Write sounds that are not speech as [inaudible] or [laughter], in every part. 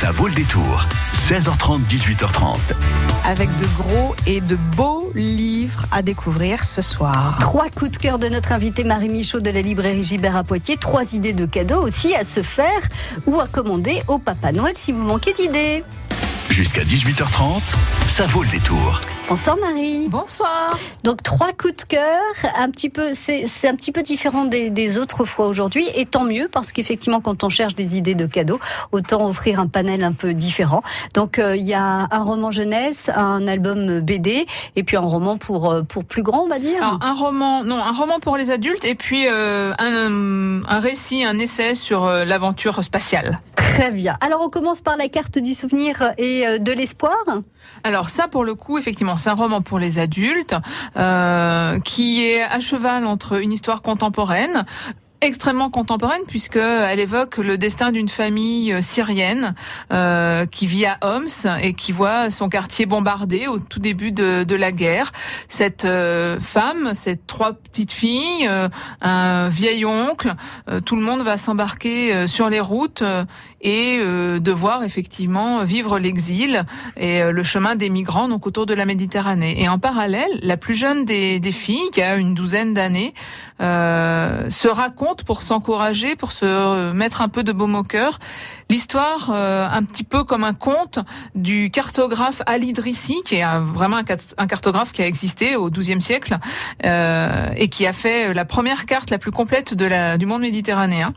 Ça vaut le détour. 16h30, 18h30. Avec de gros et de beaux livres à découvrir ce soir. Trois coups de cœur de notre invité Marie Michaud de la librairie Gibert à Poitiers. Trois idées de cadeaux aussi à se faire ou à commander au Papa Noël si vous manquez d'idées. Jusqu'à 18h30, ça vaut le détour. Bonsoir Marie. Bonsoir. Donc trois coups de cœur, un petit peu, c'est un petit peu différent des, autres fois aujourd'hui, et tant mieux parce qu'effectivement quand on cherche des idées de cadeaux, autant offrir un panel un peu différent. Donc euh, il y a un roman jeunesse, un album BD, et puis un roman pour euh, pour plus grand, on va dire. un roman, non, un roman pour les adultes, et puis euh, un, un récit, un essai sur l'aventure spatiale. Alors on commence par la carte du souvenir et de l'espoir. Alors ça, pour le coup, effectivement, c'est un roman pour les adultes euh, qui est à cheval entre une histoire contemporaine, extrêmement contemporaine puisqu'elle évoque le destin d'une famille euh, syrienne euh, qui vit à Homs et qui voit son quartier bombardé au tout début de, la guerre. Cette euh, femme, ces trois petites filles, euh, un vieil oncle, tout le monde va s'embarquer sur les routes et devoir effectivement vivre l'exil et le chemin des migrants donc autour de la Méditerranée. Et en parallèle, la plus jeune des, des filles, qui a une douzaine d'années, se raconte pour s'encourager, pour se mettre un peu de baume au cœur. L'histoire, euh, un petit peu comme un conte du cartographe Ali Drissi, qui est vraiment un, cartographe qui a existé au XIIe siècle euh, et qui a fait la première carte la plus complète de la, du monde méditerranéen.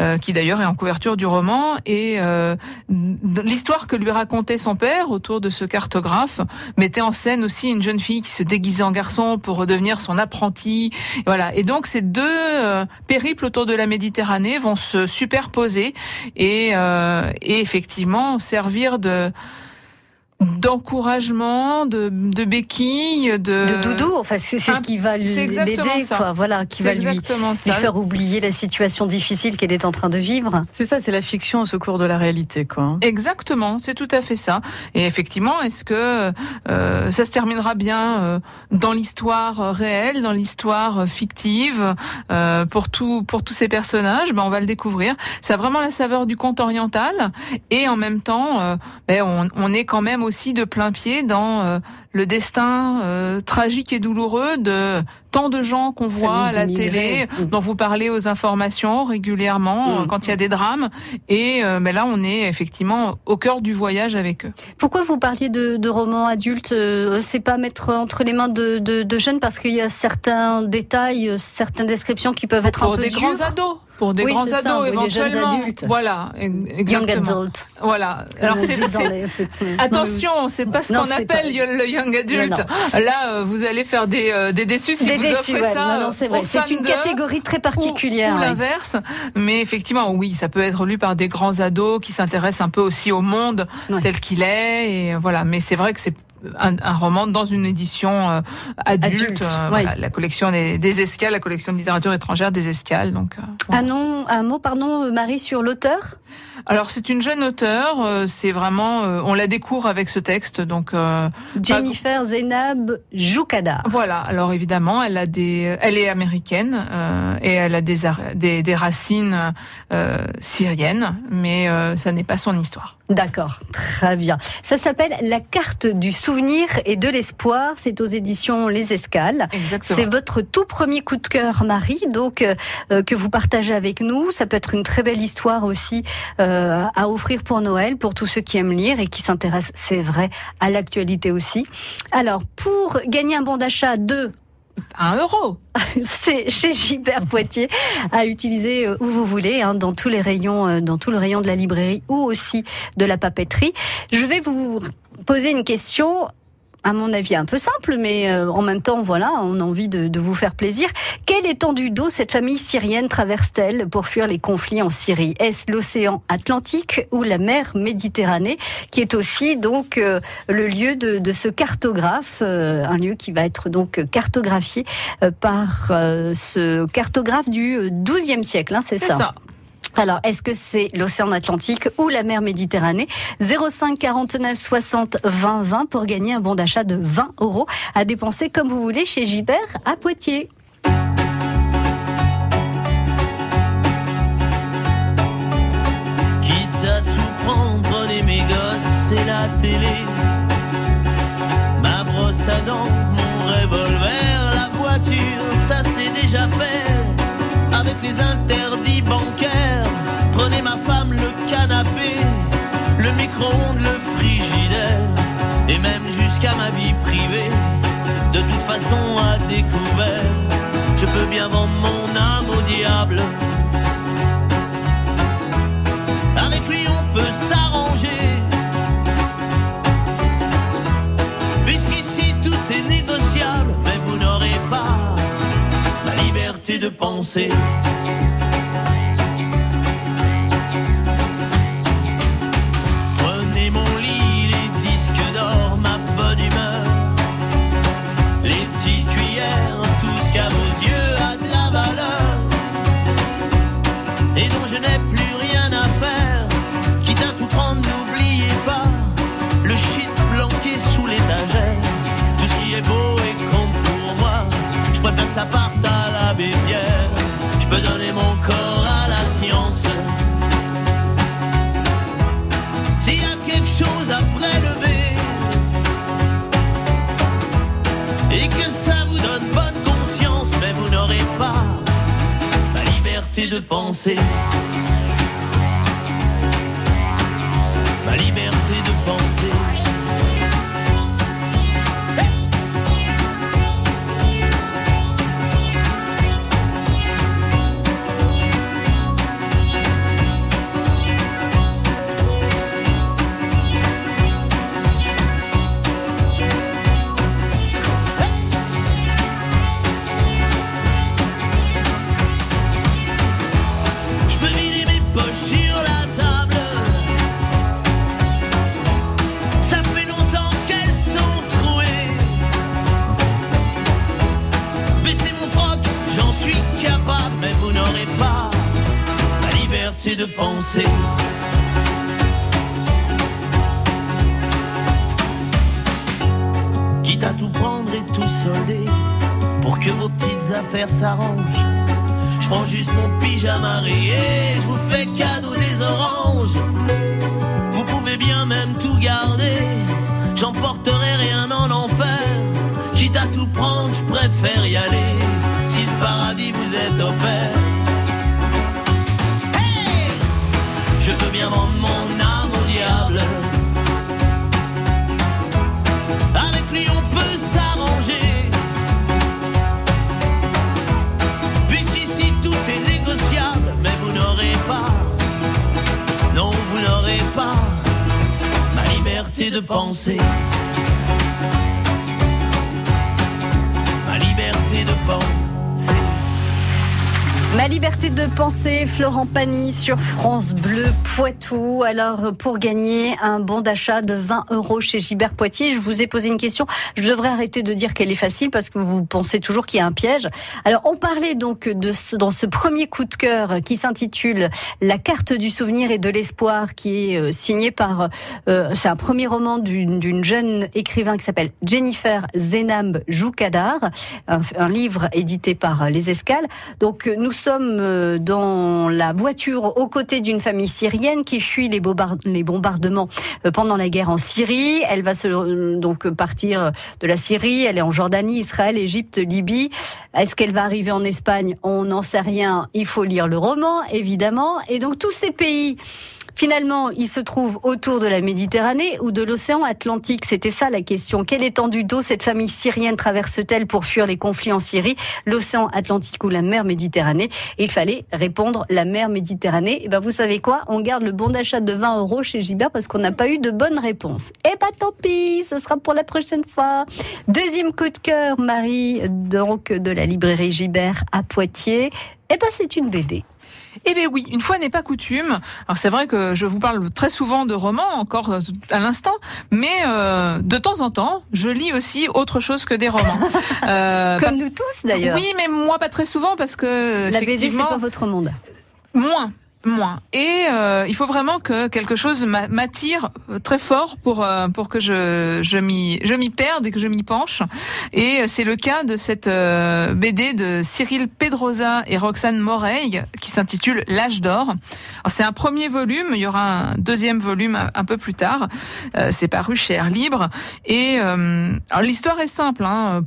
Euh, qui d'ailleurs est en couverture du roman. Et euh, l'histoire que lui racontait son père autour de ce cartographe mettait en scène aussi une jeune fille qui se déguisait en garçon pour redevenir son apprenti. Voilà. Et donc ces deux euh, périples autour de la Méditerranée vont se superposer et, et effectivement servir de d'encouragement, de, de béquilles, de... de doudou. Enfin, c'est ce qui va l'aider, quoi. Voilà, qui va lui, lui, faire oublier la situation difficile qu'elle est en train de vivre. C'est ça, c'est la fiction au secours de la réalité, quoi. Exactement, c'est tout à fait ça. Et effectivement, est-ce que euh, ça se terminera bien euh, dans l'histoire réelle, dans l'histoire fictive, euh, pour tout, pour tous ces personnages? Ben, on va le découvrir. Ça a vraiment la saveur du conte oriental, et en même temps, euh, ben, on, on est quand même aussi de plein pied dans euh, le destin euh, tragique et douloureux de tant de gens qu'on voit à la télé, mm. dont vous parlez aux informations régulièrement mm. quand il y a des drames. Et mais euh, ben là, on est effectivement au cœur du voyage avec eux. Pourquoi vous parliez de, de romans adultes C'est pas mettre entre les mains de, de, de jeunes parce qu'il y a certains détails, certaines descriptions qui peuvent être Pour un peu des grands ados pour des grands ados éventuellement. Des jeunes adultes. Voilà, exactement. Young adult. Voilà. Alors c'est attention, c'est pas ce qu'on appelle le young adult. Là, euh, vous allez faire des, euh, des déçus si des vous déçus, offrez ça. Non, non, c'est vrai. C'est une catégorie très particulière. Ou, l'inverse. Mais effectivement, oui, ça peut être lu par des grands ados qui s'intéressent un peu aussi au monde tel qu'il est. Et voilà. Mais c'est vrai que c'est un, roman dans une édition euh, adulte. Euh, la collection des, escales, la collection de littérature étrangère des escales. Donc, euh, un, nom, un mot, pardon, Marie, sur l'auteur? Alors c'est une jeune auteure, c'est vraiment, on la découvre avec ce texte, donc Jennifer Zenab Joukada. Voilà, alors évidemment, elle a des, elle est américaine et elle a des des, des racines syriennes, mais ça n'est pas son histoire. D'accord, très bien. Ça s'appelle La carte du souvenir et de l'espoir. C'est aux éditions Les Escales. C'est votre tout premier coup de cœur, Marie, donc euh, que vous partagez avec nous. Ça peut être une très belle histoire aussi euh, à offrir pour Noël, pour tous ceux qui aiment lire et qui s'intéressent, c'est vrai, à l'actualité aussi. Alors, pour gagner un bon d'achat de un euro. [laughs] C'est chez Gilbert Poitiers à utiliser euh, où vous voulez, hein, dans tous les rayons, euh, dans tout le rayon de la librairie ou aussi de la papeterie. Je vais vous poser une question à mon avis, un peu simple, mais euh, en même temps, voilà, on a envie de, vous faire plaisir. Quelle étendue d'eau cette famille syrienne traverse-t-elle pour fuir les conflits en Syrie? Est-ce l'océan Atlantique ou la mer Méditerranée, qui est aussi donc euh, le lieu de, ce cartographe, euh, un lieu qui va être donc cartographié par ce cartographe du XIIe siècle, hein, c'est ça alors, est-ce que c'est l'océan Atlantique ou la mer Méditerranée? 05 49 60 20 20 pour gagner un bon d'achat de 20 euros à dépenser comme vous voulez chez Gibert à Poitiers. Le frigidaire, et même jusqu'à ma vie privée. De toute façon, à découvert, je peux bien vendre mon âme au diable. Avec lui, on peut s'arranger. Puisqu'ici, tout est négociable, mais vous n'aurez pas la liberté de penser. Je peux donner mon corps à la science. S'il y a quelque chose à prélever et que ça vous donne bonne conscience, mais vous n'aurez pas la liberté de penser. S'arrangent. Je prends juste mon pyjama rayé, je vous fais cadeau des oranges. Vous pouvez bien même tout garder, j'emporterai rien en enfer. Quitte à tout prendre, je préfère y aller. Si le paradis vous est offert. Je peux bien vendre mon de penser. Ma liberté de penser, Florent Pagny sur France Bleu Poitou. Alors, pour gagner un bon d'achat de 20 euros chez Gilbert Poitiers, je vous ai posé une question. Je devrais arrêter de dire qu'elle est facile parce que vous pensez toujours qu'il y a un piège. Alors, on parlait donc de ce, dans ce premier coup de cœur qui s'intitule La carte du souvenir et de l'espoir, qui est euh, signé par, euh, c'est un premier roman d'une jeune écrivain qui s'appelle Jennifer Zenam Joukadar, un, un livre édité par Les Escales. Donc, nous sommes euh, dans la voiture aux côtés d'une famille syrienne qui fuit les, bombard- les bombardements euh, pendant la guerre en Syrie. Elle va se, euh, donc partir de la Syrie. Elle est en Jordanie, Israël, Égypte, Libye. Est-ce qu'elle va arriver en Espagne? On n'en sait rien. Il faut lire le roman, évidemment. Et donc tous ces pays Finalement, il se trouve autour de la Méditerranée ou de l'océan Atlantique. C'était ça la question. Quelle étendue d'eau cette famille syrienne traverse-t-elle pour fuir les conflits en Syrie, l'océan Atlantique ou la mer Méditerranée? Il fallait répondre la mer Méditerranée. Et ben vous savez quoi? On garde le bon d'achat de 20 euros chez Gilbert parce qu'on n'a pas eu de bonne réponse. Eh ben tant pis, ce sera pour la prochaine fois. Deuxième coup de cœur, Marie, donc de la librairie Gilbert à Poitiers. Eh ben c'est une BD. Eh bien oui, une fois n'est pas coutume. Alors c'est vrai que je vous parle très souvent de romans, encore euh, à l'instant, mais euh, de temps en temps, je lis aussi autre chose que des romans. [laughs] Euh, Comme nous tous d'ailleurs. oui, mais moi pas très souvent parce que La BD, c'est effectivement, pas votre monde. moins. Et euh, il faut vraiment que quelque chose m'a- m'attire très fort pour euh, pour que je je m'y je m'y perde et que je m'y penche. Et euh, c'est le cas de cette euh, BD de Cyril Pedrosa et Roxane Moreille qui s'intitule L'âge d'or. C'est un premier volume, il y aura un deuxième volume un, peu plus tard. Euh, c'est paru chez Air Libre. Et euh, alors l'histoire est simple, hein,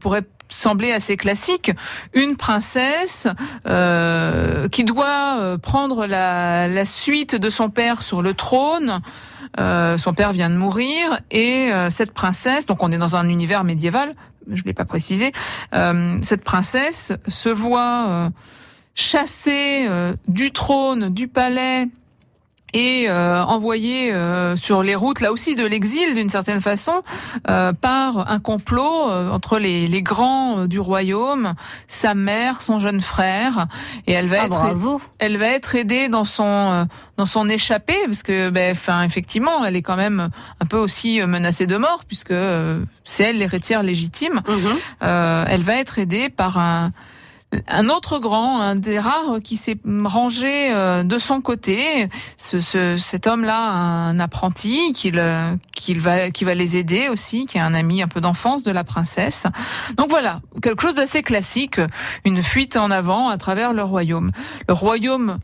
sembler assez classique. Une princesse euh, qui doit euh, prendre la, suite de son père sur le trône. Euh, son père vient de mourir et euh, cette princesse, donc on est dans un univers médiéval, je l'ai pas précisé, cette princesse se voit chassée du trône, du palais et euh, envoyée euh, sur les routes, là aussi de l'exil d'une certaine façon, euh, par un complot euh, entre les, les grands euh, du royaume, sa mère, son jeune frère, et elle va Ah, être bravo. elle va être aidée dans son euh, dans son échappée parce que ben enfin effectivement elle est quand même un peu aussi menacée de mort puisque euh, c'est elle l'héritière légitime. Euh, elle va être aidée par un un autre grand, un des rares qui s'est rangé euh, de son côté. Ce, ce- cet homme-là, un apprenti, qui, le- qui va, qui va les aider aussi, qui est un ami un peu d'enfance de la princesse. Donc voilà, quelque chose d'assez classique, une fuite en avant à travers le royaume. Le royaume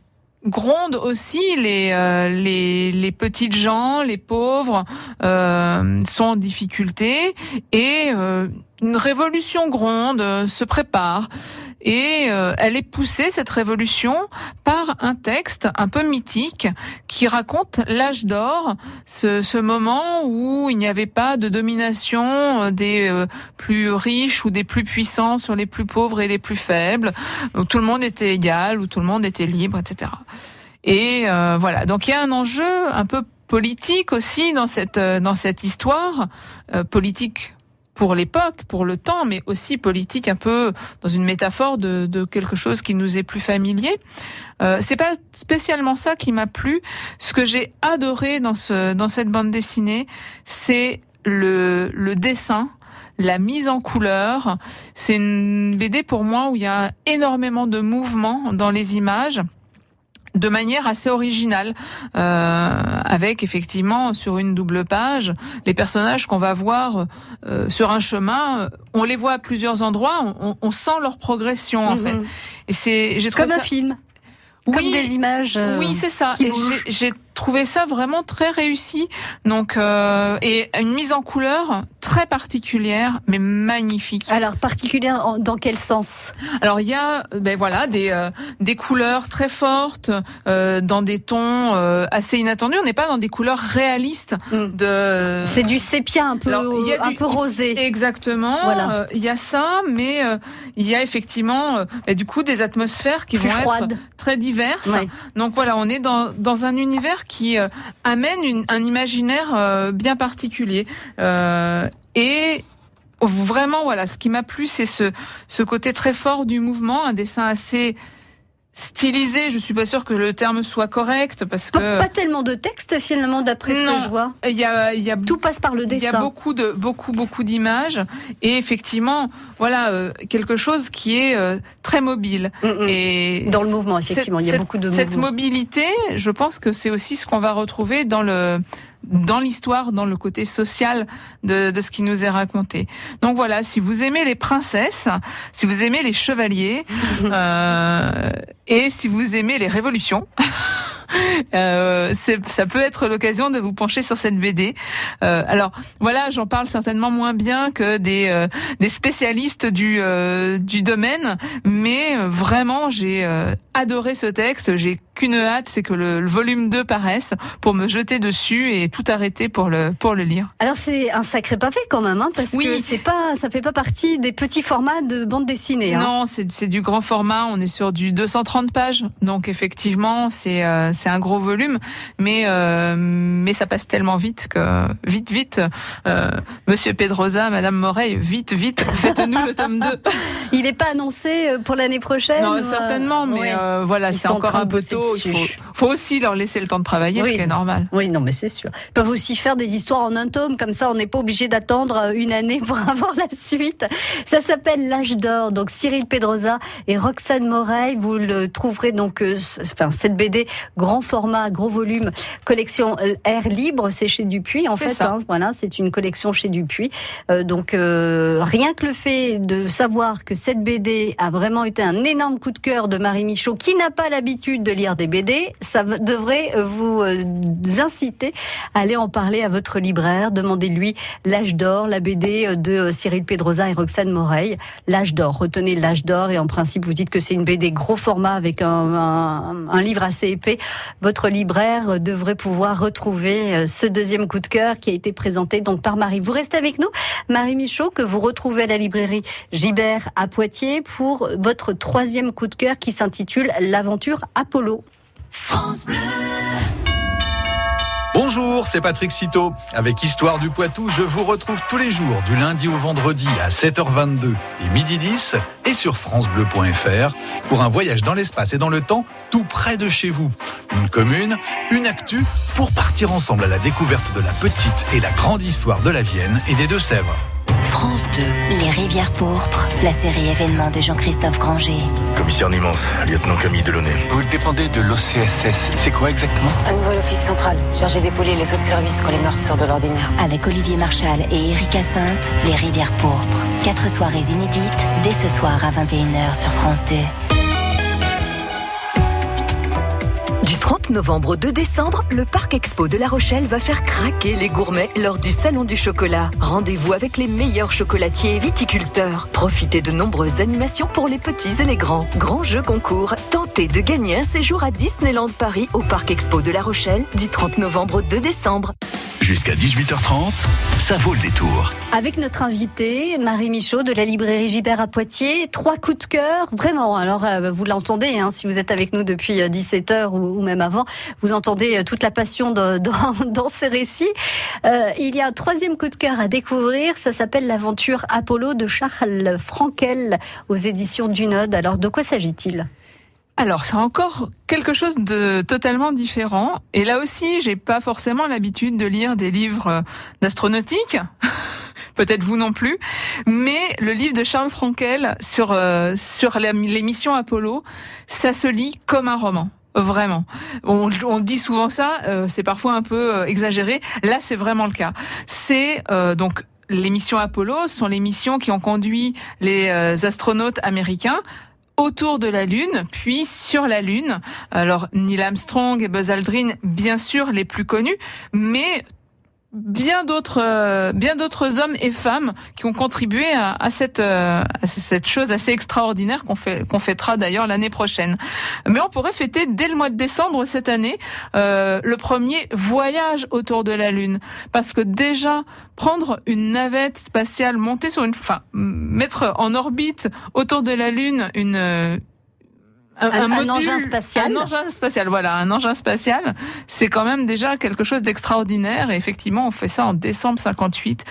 gronde aussi les euh, les les petites gens, les pauvres euh, sont en difficulté et euh, une révolution gronde euh, se prépare et euh, elle est poussée cette révolution par un texte un peu mythique qui raconte l'âge d'or, ce, ce moment où il n'y avait pas de domination euh, des euh, plus riches ou des plus puissants sur les plus pauvres et les plus faibles, où tout le monde était égal, où tout le monde était libre, etc. Et euh, voilà, donc il y a un enjeu un peu politique aussi dans cette euh, dans cette histoire euh, politique pour l'époque, pour le temps, mais aussi politique un peu dans une métaphore de, de quelque chose qui nous est plus familier. Euh, c'est pas spécialement ça qui m'a plu. Ce que j'ai adoré dans ce dans cette bande dessinée, c'est le le dessin la mise en couleur. C'est une BD pour moi où il y a énormément de mouvement dans les images de manière assez originale, euh, avec effectivement sur une double page les personnages qu'on va voir euh, sur un chemin, euh, on les voit à plusieurs endroits, on, on sent leur progression en Mhm. fait. Et c'est, j'ai trouvé Comme un film, oui, comme des images. euh, oui, c'est ça. Et j'ai trouvé ça vraiment très réussi. Donc, euh, et une mise en couleur très particulière, mais magnifique. Alors particulière en- dans quel sens? Alors il y a, ben voilà, des euh, des couleurs très fortes euh, dans des tons euh, assez inattendus. On n'est pas dans des couleurs réalistes Mm. de. C'est du sépia un peu, Alors, il y a un du- peu rosé. Exactement. Voilà. Euh, Il y a ça, mais euh, il y a effectivement, euh, ben, du coup, des atmosphères qui Plus vont être très diverses. Ouais. Donc voilà, on est dans, dans un univers qui euh, amène un imaginaire euh, bien particulier. Euh, et vraiment, voilà, ce qui m'a plu, c'est ce, ce côté très fort du mouvement, un dessin assez stylisé. Je suis pas sûre que le terme soit correct parce que pas tellement de texte finalement d'après ce que je vois. il y a, il y a Tout passe par le il y a dessin. beaucoup de beaucoup beaucoup d'images et effectivement voilà euh, quelque chose qui est euh, très mobile Mm, mm. et Dans le mouvement, effectivement, il y a cette- beaucoup de cette mobilité je pense que c'est aussi ce qu'on va retrouver dans le dans l'histoire, dans le côté social de, de ce qui nous est raconté. Donc voilà, si vous aimez les princesses, si vous aimez les chevaliers, [laughs] euh, et si vous aimez les révolutions, [laughs] euh, ça peut être l'occasion de vous pencher sur cette BD. Euh, alors voilà, j'en parle certainement moins bien que des, euh, des spécialistes du, euh, du domaine, mais vraiment j'ai euh, adoré ce texte. J'ai qu'une hâte, c'est que le, le volume 2 paraisse pour me jeter dessus et tout arrêter pour le, pour le lire. Alors c'est un sacré pavé quand même, hein, parce Oui. que c'est pas, ça fait pas partie des petits formats de bande dessinée. Hein. Non, c'est c'est du grand format. On est sur du 230 pages, donc effectivement, c'est euh, c'est un gros volume, mais euh, mais ça passe tellement vite que vite vite, euh, Monsieur Pedrosa, Madame Moreille, vite vite, faites-nous le tome 2. [laughs] Il n'est pas annoncé euh, pour l'année prochaine. Non, euh, certainement, mais ouais. voilà, c'est encore un peu tôt. Là-dessus. Il faut, aussi leur laisser le temps de travailler, ce qui est normal. Oui, non, mais c'est sûr. Ils peuvent aussi faire des histoires en un tome, comme ça on n'est pas obligé d'attendre euh, une année pour [laughs] avoir la suite. Ça s'appelle L'âge d'or. Donc Cyril Pedrosa et Roxane Moreil, vous le trouverez donc, euh, enfin cette BD grand format, gros volume, collection euh, Air libre, c'est chez Dupuis en fait. Hein, voilà, c'est une collection chez Dupuis. donc rien que le fait de savoir que cette BD a vraiment été un énorme coup de cœur de Marie Michaud, qui n'a pas l'habitude de lire des BD, ça devrait vous inciter à aller en parler à votre libraire, demandez-lui L'âge d'or, la BD de Cyril Pedrosa et Roxane Moreil. L'âge d'or, retenez l'âge d'or et en principe vous dites que c'est une BD gros format avec un, un, livre assez épais. Votre libraire devrait pouvoir retrouver euh, ce deuxième coup de cœur qui a été présenté donc par Marie. Vous restez avec nous, Marie Michaud, que vous retrouvez à la librairie Gibert à Poitiers pour votre troisième coup de cœur qui s'intitule L'aventure Apollo. France Bleu. Bonjour, c'est Patrick Citeau. Avec Histoire du Poitou, je vous retrouve tous les jours du lundi au vendredi à 7h22 et midi 10 et sur francebleu.fr pour un voyage dans l'espace et dans le temps tout près de chez vous. Une commune, une actu pour partir ensemble à la découverte de la petite et la grande histoire de la Vienne et des Deux-Sèvres. France 2. Les rivières pourpres, la série événement de Jean-Christophe Granger. Commissaire Nimance, lieutenant Camille Delaunay. Vous dépendez de l'OCSS. C'est quoi exactement? Un nouvel office central, chargé d'épauler les autres services quand les meurtres sortent de l'ordinaire. Avec Olivier Marchal et Erika Sainte, Les rivières pourpres. Quatre soirées inédites, dès ce soir à 21h sur France 2. 30 novembre au 2 décembre, le Parc Expo de La Rochelle va faire craquer les gourmets lors du Salon du chocolat. Rendez-vous avec les meilleurs chocolatiers et viticulteurs. Profitez de nombreuses animations pour les petits et les grands. Grand jeu concours. Tentez de gagner un séjour à Disneyland Paris au Parc Expo de La Rochelle du 30 novembre au 2 décembre. Jusqu'à 18h30, ça vaut le détour. Avec notre invitée, Marie Michaud de la librairie Gibert à Poitiers, trois coups de cœur, vraiment. Alors, euh, vous l'entendez, hein, si vous êtes avec nous depuis 17h euh, ou, même avant, vous entendez euh, toute la passion [laughs] dans, dans, ces récits. il y a un troisième coup de cœur à découvrir, ça s'appelle l'aventure Apollo de Charles Frankel aux éditions du Node. Alors, de quoi s'agit-il? Alors, c'est encore quelque chose de totalement différent. Et là aussi, j'ai pas forcément l'habitude de lire des livres euh, d'astronautique. [laughs] Peut-être vous non plus. Mais le livre de Charles Frankel sur, euh, sur les missions Apollo, ça se lit comme un roman. Vraiment. On, dit souvent ça, euh, c'est parfois un peu exagéré. Là, c'est vraiment le cas. C'est donc les missions Apollo sont les missions qui ont conduit les astronautes américains autour de la Lune, puis sur la Lune. Alors Neil Armstrong et Buzz Aldrin, bien sûr, les plus connus, mais bien d'autres euh, bien d'autres hommes et femmes qui ont contribué à, cette euh, à cette chose assez extraordinaire qu'on fait qu'on fêtera d'ailleurs l'année prochaine. Mais on pourrait fêter dès le mois de décembre cette année euh, le premier voyage autour de la lune parce que déjà prendre une navette spatiale monter sur une enfin mettre en orbite autour de la lune une un, engin spatial. Un engin spatial, voilà, un engin spatial, c'est quand même déjà quelque chose d'extraordinaire. Et effectivement, on fait ça en décembre 58,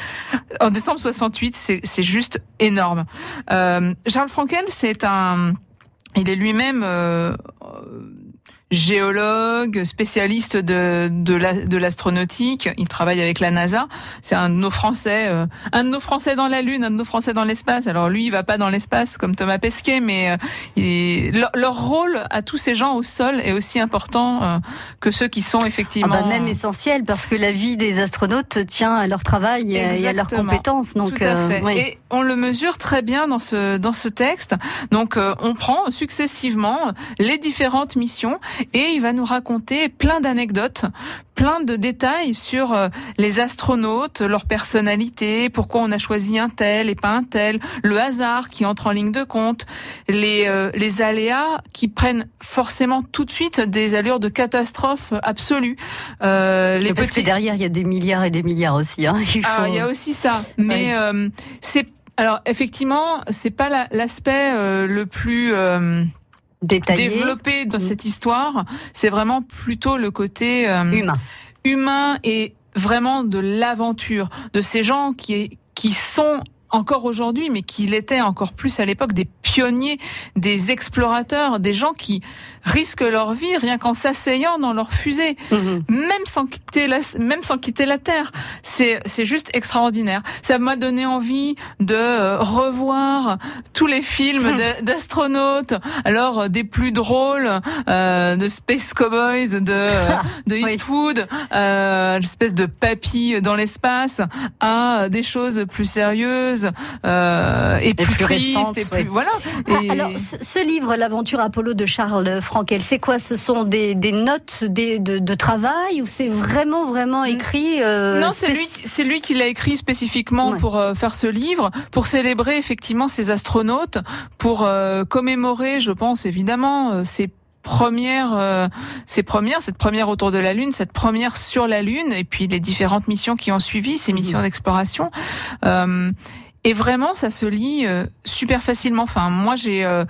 en décembre 68, c'est juste énorme. Euh, Charles Frankel, c'est un, il est lui-même euh, géologue, spécialiste de de l'astronautique. il travaille avec la NASA. C'est un de nos Français, euh, un de nos Français dans la Lune, un de nos Français dans l'espace. Alors lui, il va pas dans l'espace comme Thomas Pesquet, mais euh, leur, rôle à tous ces gens au sol est aussi important euh, que ceux qui sont effectivement ah bah même essentiel parce que la vie des astronautes tient à leur travail et à leurs compétences. Donc Tout à fait. Et on le mesure très bien dans ce dans ce texte. Donc on prend successivement les différentes missions et il va nous raconter plein d'anecdotes, plein de détails sur euh, les astronautes, leur personnalité, pourquoi on a choisi un tel et pas un tel, le hasard qui entre en ligne de compte, les, euh, les aléas qui prennent forcément tout de suite des allures de catastrophe absolue. Euh, les Parce que derrière, il y a des milliards et des milliards aussi. Hein. [laughs] Il, ah, il y a aussi ça. Mais euh, c'est alors effectivement, c'est pas l'aspect le plus développé dans mm. cette histoire, c'est vraiment plutôt le côté euh, humain. Humain et vraiment de l'aventure de ces gens qui qui sont encore aujourd'hui, mais qui l'étaient encore plus à l'époque, des pionniers, des explorateurs, des gens qui risquent leur vie rien qu'en s'asseyant dans leur fusée, Mhm. même sans quitter la, même sans quitter la Terre. C'est, c'est juste extraordinaire. Ça m'a donné envie de euh, revoir tous les films d'a- d'astronautes, alors euh, des plus drôles, euh, de Space Cowboys, de, [laughs] euh, de Oui. Eastwood, euh, l'espèce de papy dans l'espace, à des choses plus sérieuses euh, et, plus, plus tristes et plus oui. voilà. Ah, Et- Alors, ce, ce livre, L'aventure Apollo de Charles Frankel, c'est quoi Ce sont des, des notes des- de, de travail ou c'est vraiment, vraiment écrit euh, Non, c'est lui, lui qui l'a écrit spécifiquement Ouais. pour euh, faire ce livre, pour célébrer effectivement ces astronautes, pour euh, commémorer, je pense évidemment, euh, ces premières, euh, ces premières, cette première autour de la Lune, cette première sur la Lune, et puis les différentes missions qui ont suivi, ces missions Mhm. d'exploration. Euh, et vraiment, ça se lit euh, super facilement. Enfin, moi, j'ai euh,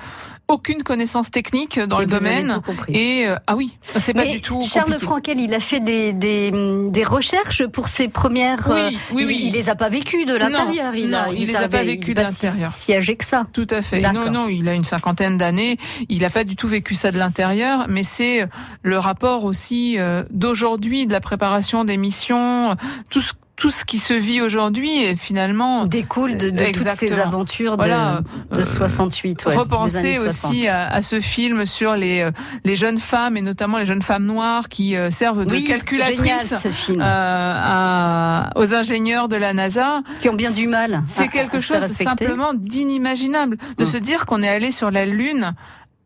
aucune connaissance technique dans Et le domaine. Et euh, ah oui, c'est pas du tout. Charles compliqué. Frankel, il a fait des, des, des recherches pour ses premières. euh, Oui, oui, il, oui. il les a pas vécues de l'intérieur. Il, a, non, il est les a pas vécues il de l'intérieur. Si âgé que ça. Tout à fait. Non, non, il a une cinquantaine d'années. Il n'a pas du tout vécu ça de l'intérieur, mais c'est le rapport aussi euh, d'aujourd'hui, de la préparation des missions, tout ce tout ce qui se vit aujourd'hui est finalement Découle de, de toutes ces aventures de, Voilà, de euh, 68. ouais, repenser années 60. aussi à, à ce film sur les euh, les jeunes femmes et notamment les jeunes femmes noires qui euh, servent de Oui, calculatrices euh, à- aux ingénieurs de la NASA. qui ont bien du mal. C'est quelque chose respecter. simplement d'inimaginable de Mm. se dire qu'on est allé sur la Lune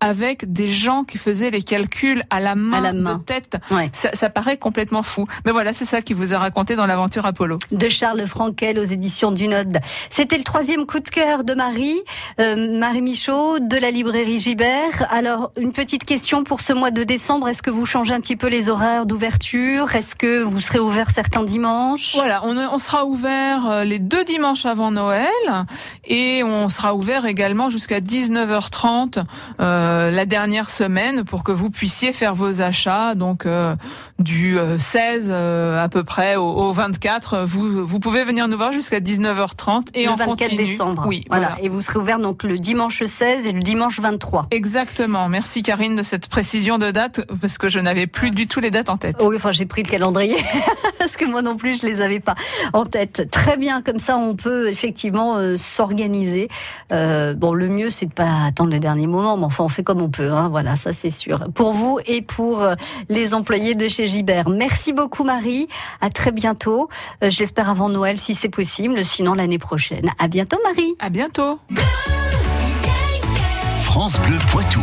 avec des gens qui faisaient les calculs à la main, À la main. de tête. Ouais. Ça, ça paraît complètement fou. Mais voilà, c'est ça qui vous a raconté dans l'aventure Apollo. de Charles Frankel aux éditions du Node. C'était le troisième coup de cœur de Marie, euh, Marie Michaud, de la librairie Gibert. Alors, une petite question pour ce mois de décembre. Est-ce que vous changez un petit peu les horaires d'ouverture? Est-ce que vous serez ouvert certains dimanches? Voilà, on, on sera ouvert euh, les deux dimanches avant Noël et on sera ouvert également jusqu'à 19h30 euh, la dernière semaine pour que vous puissiez faire vos achats. Donc euh, du euh, 16 euh, à peu près au, au 24, vous, vous pouvez venir nous voir jusqu'à 19h30 et le on 24 continue. décembre. Oui, voilà. voilà. Et vous serez ouvert donc le dimanche 16 et le dimanche 23. Exactement. Merci Karine de cette précision de date parce que je n'avais plus du tout les dates en tête. Oui, enfin j'ai pris le calendrier [laughs] parce que moi non plus je les avais pas en tête. Très bien, comme ça on peut effectivement euh, s'organiser. Euh, bon, le mieux c'est de pas attendre le dernier moment, mais enfin on fait comme on peut. Hein, voilà, ça c'est sûr. Pour vous et pour euh, les employés de chez Gibert. Merci beaucoup Marie. À très bientôt. Euh, je l'espère avant Noël si c'est possible, sinon l'année prochaine. À bientôt Marie. À bientôt. France Bleu Poitou.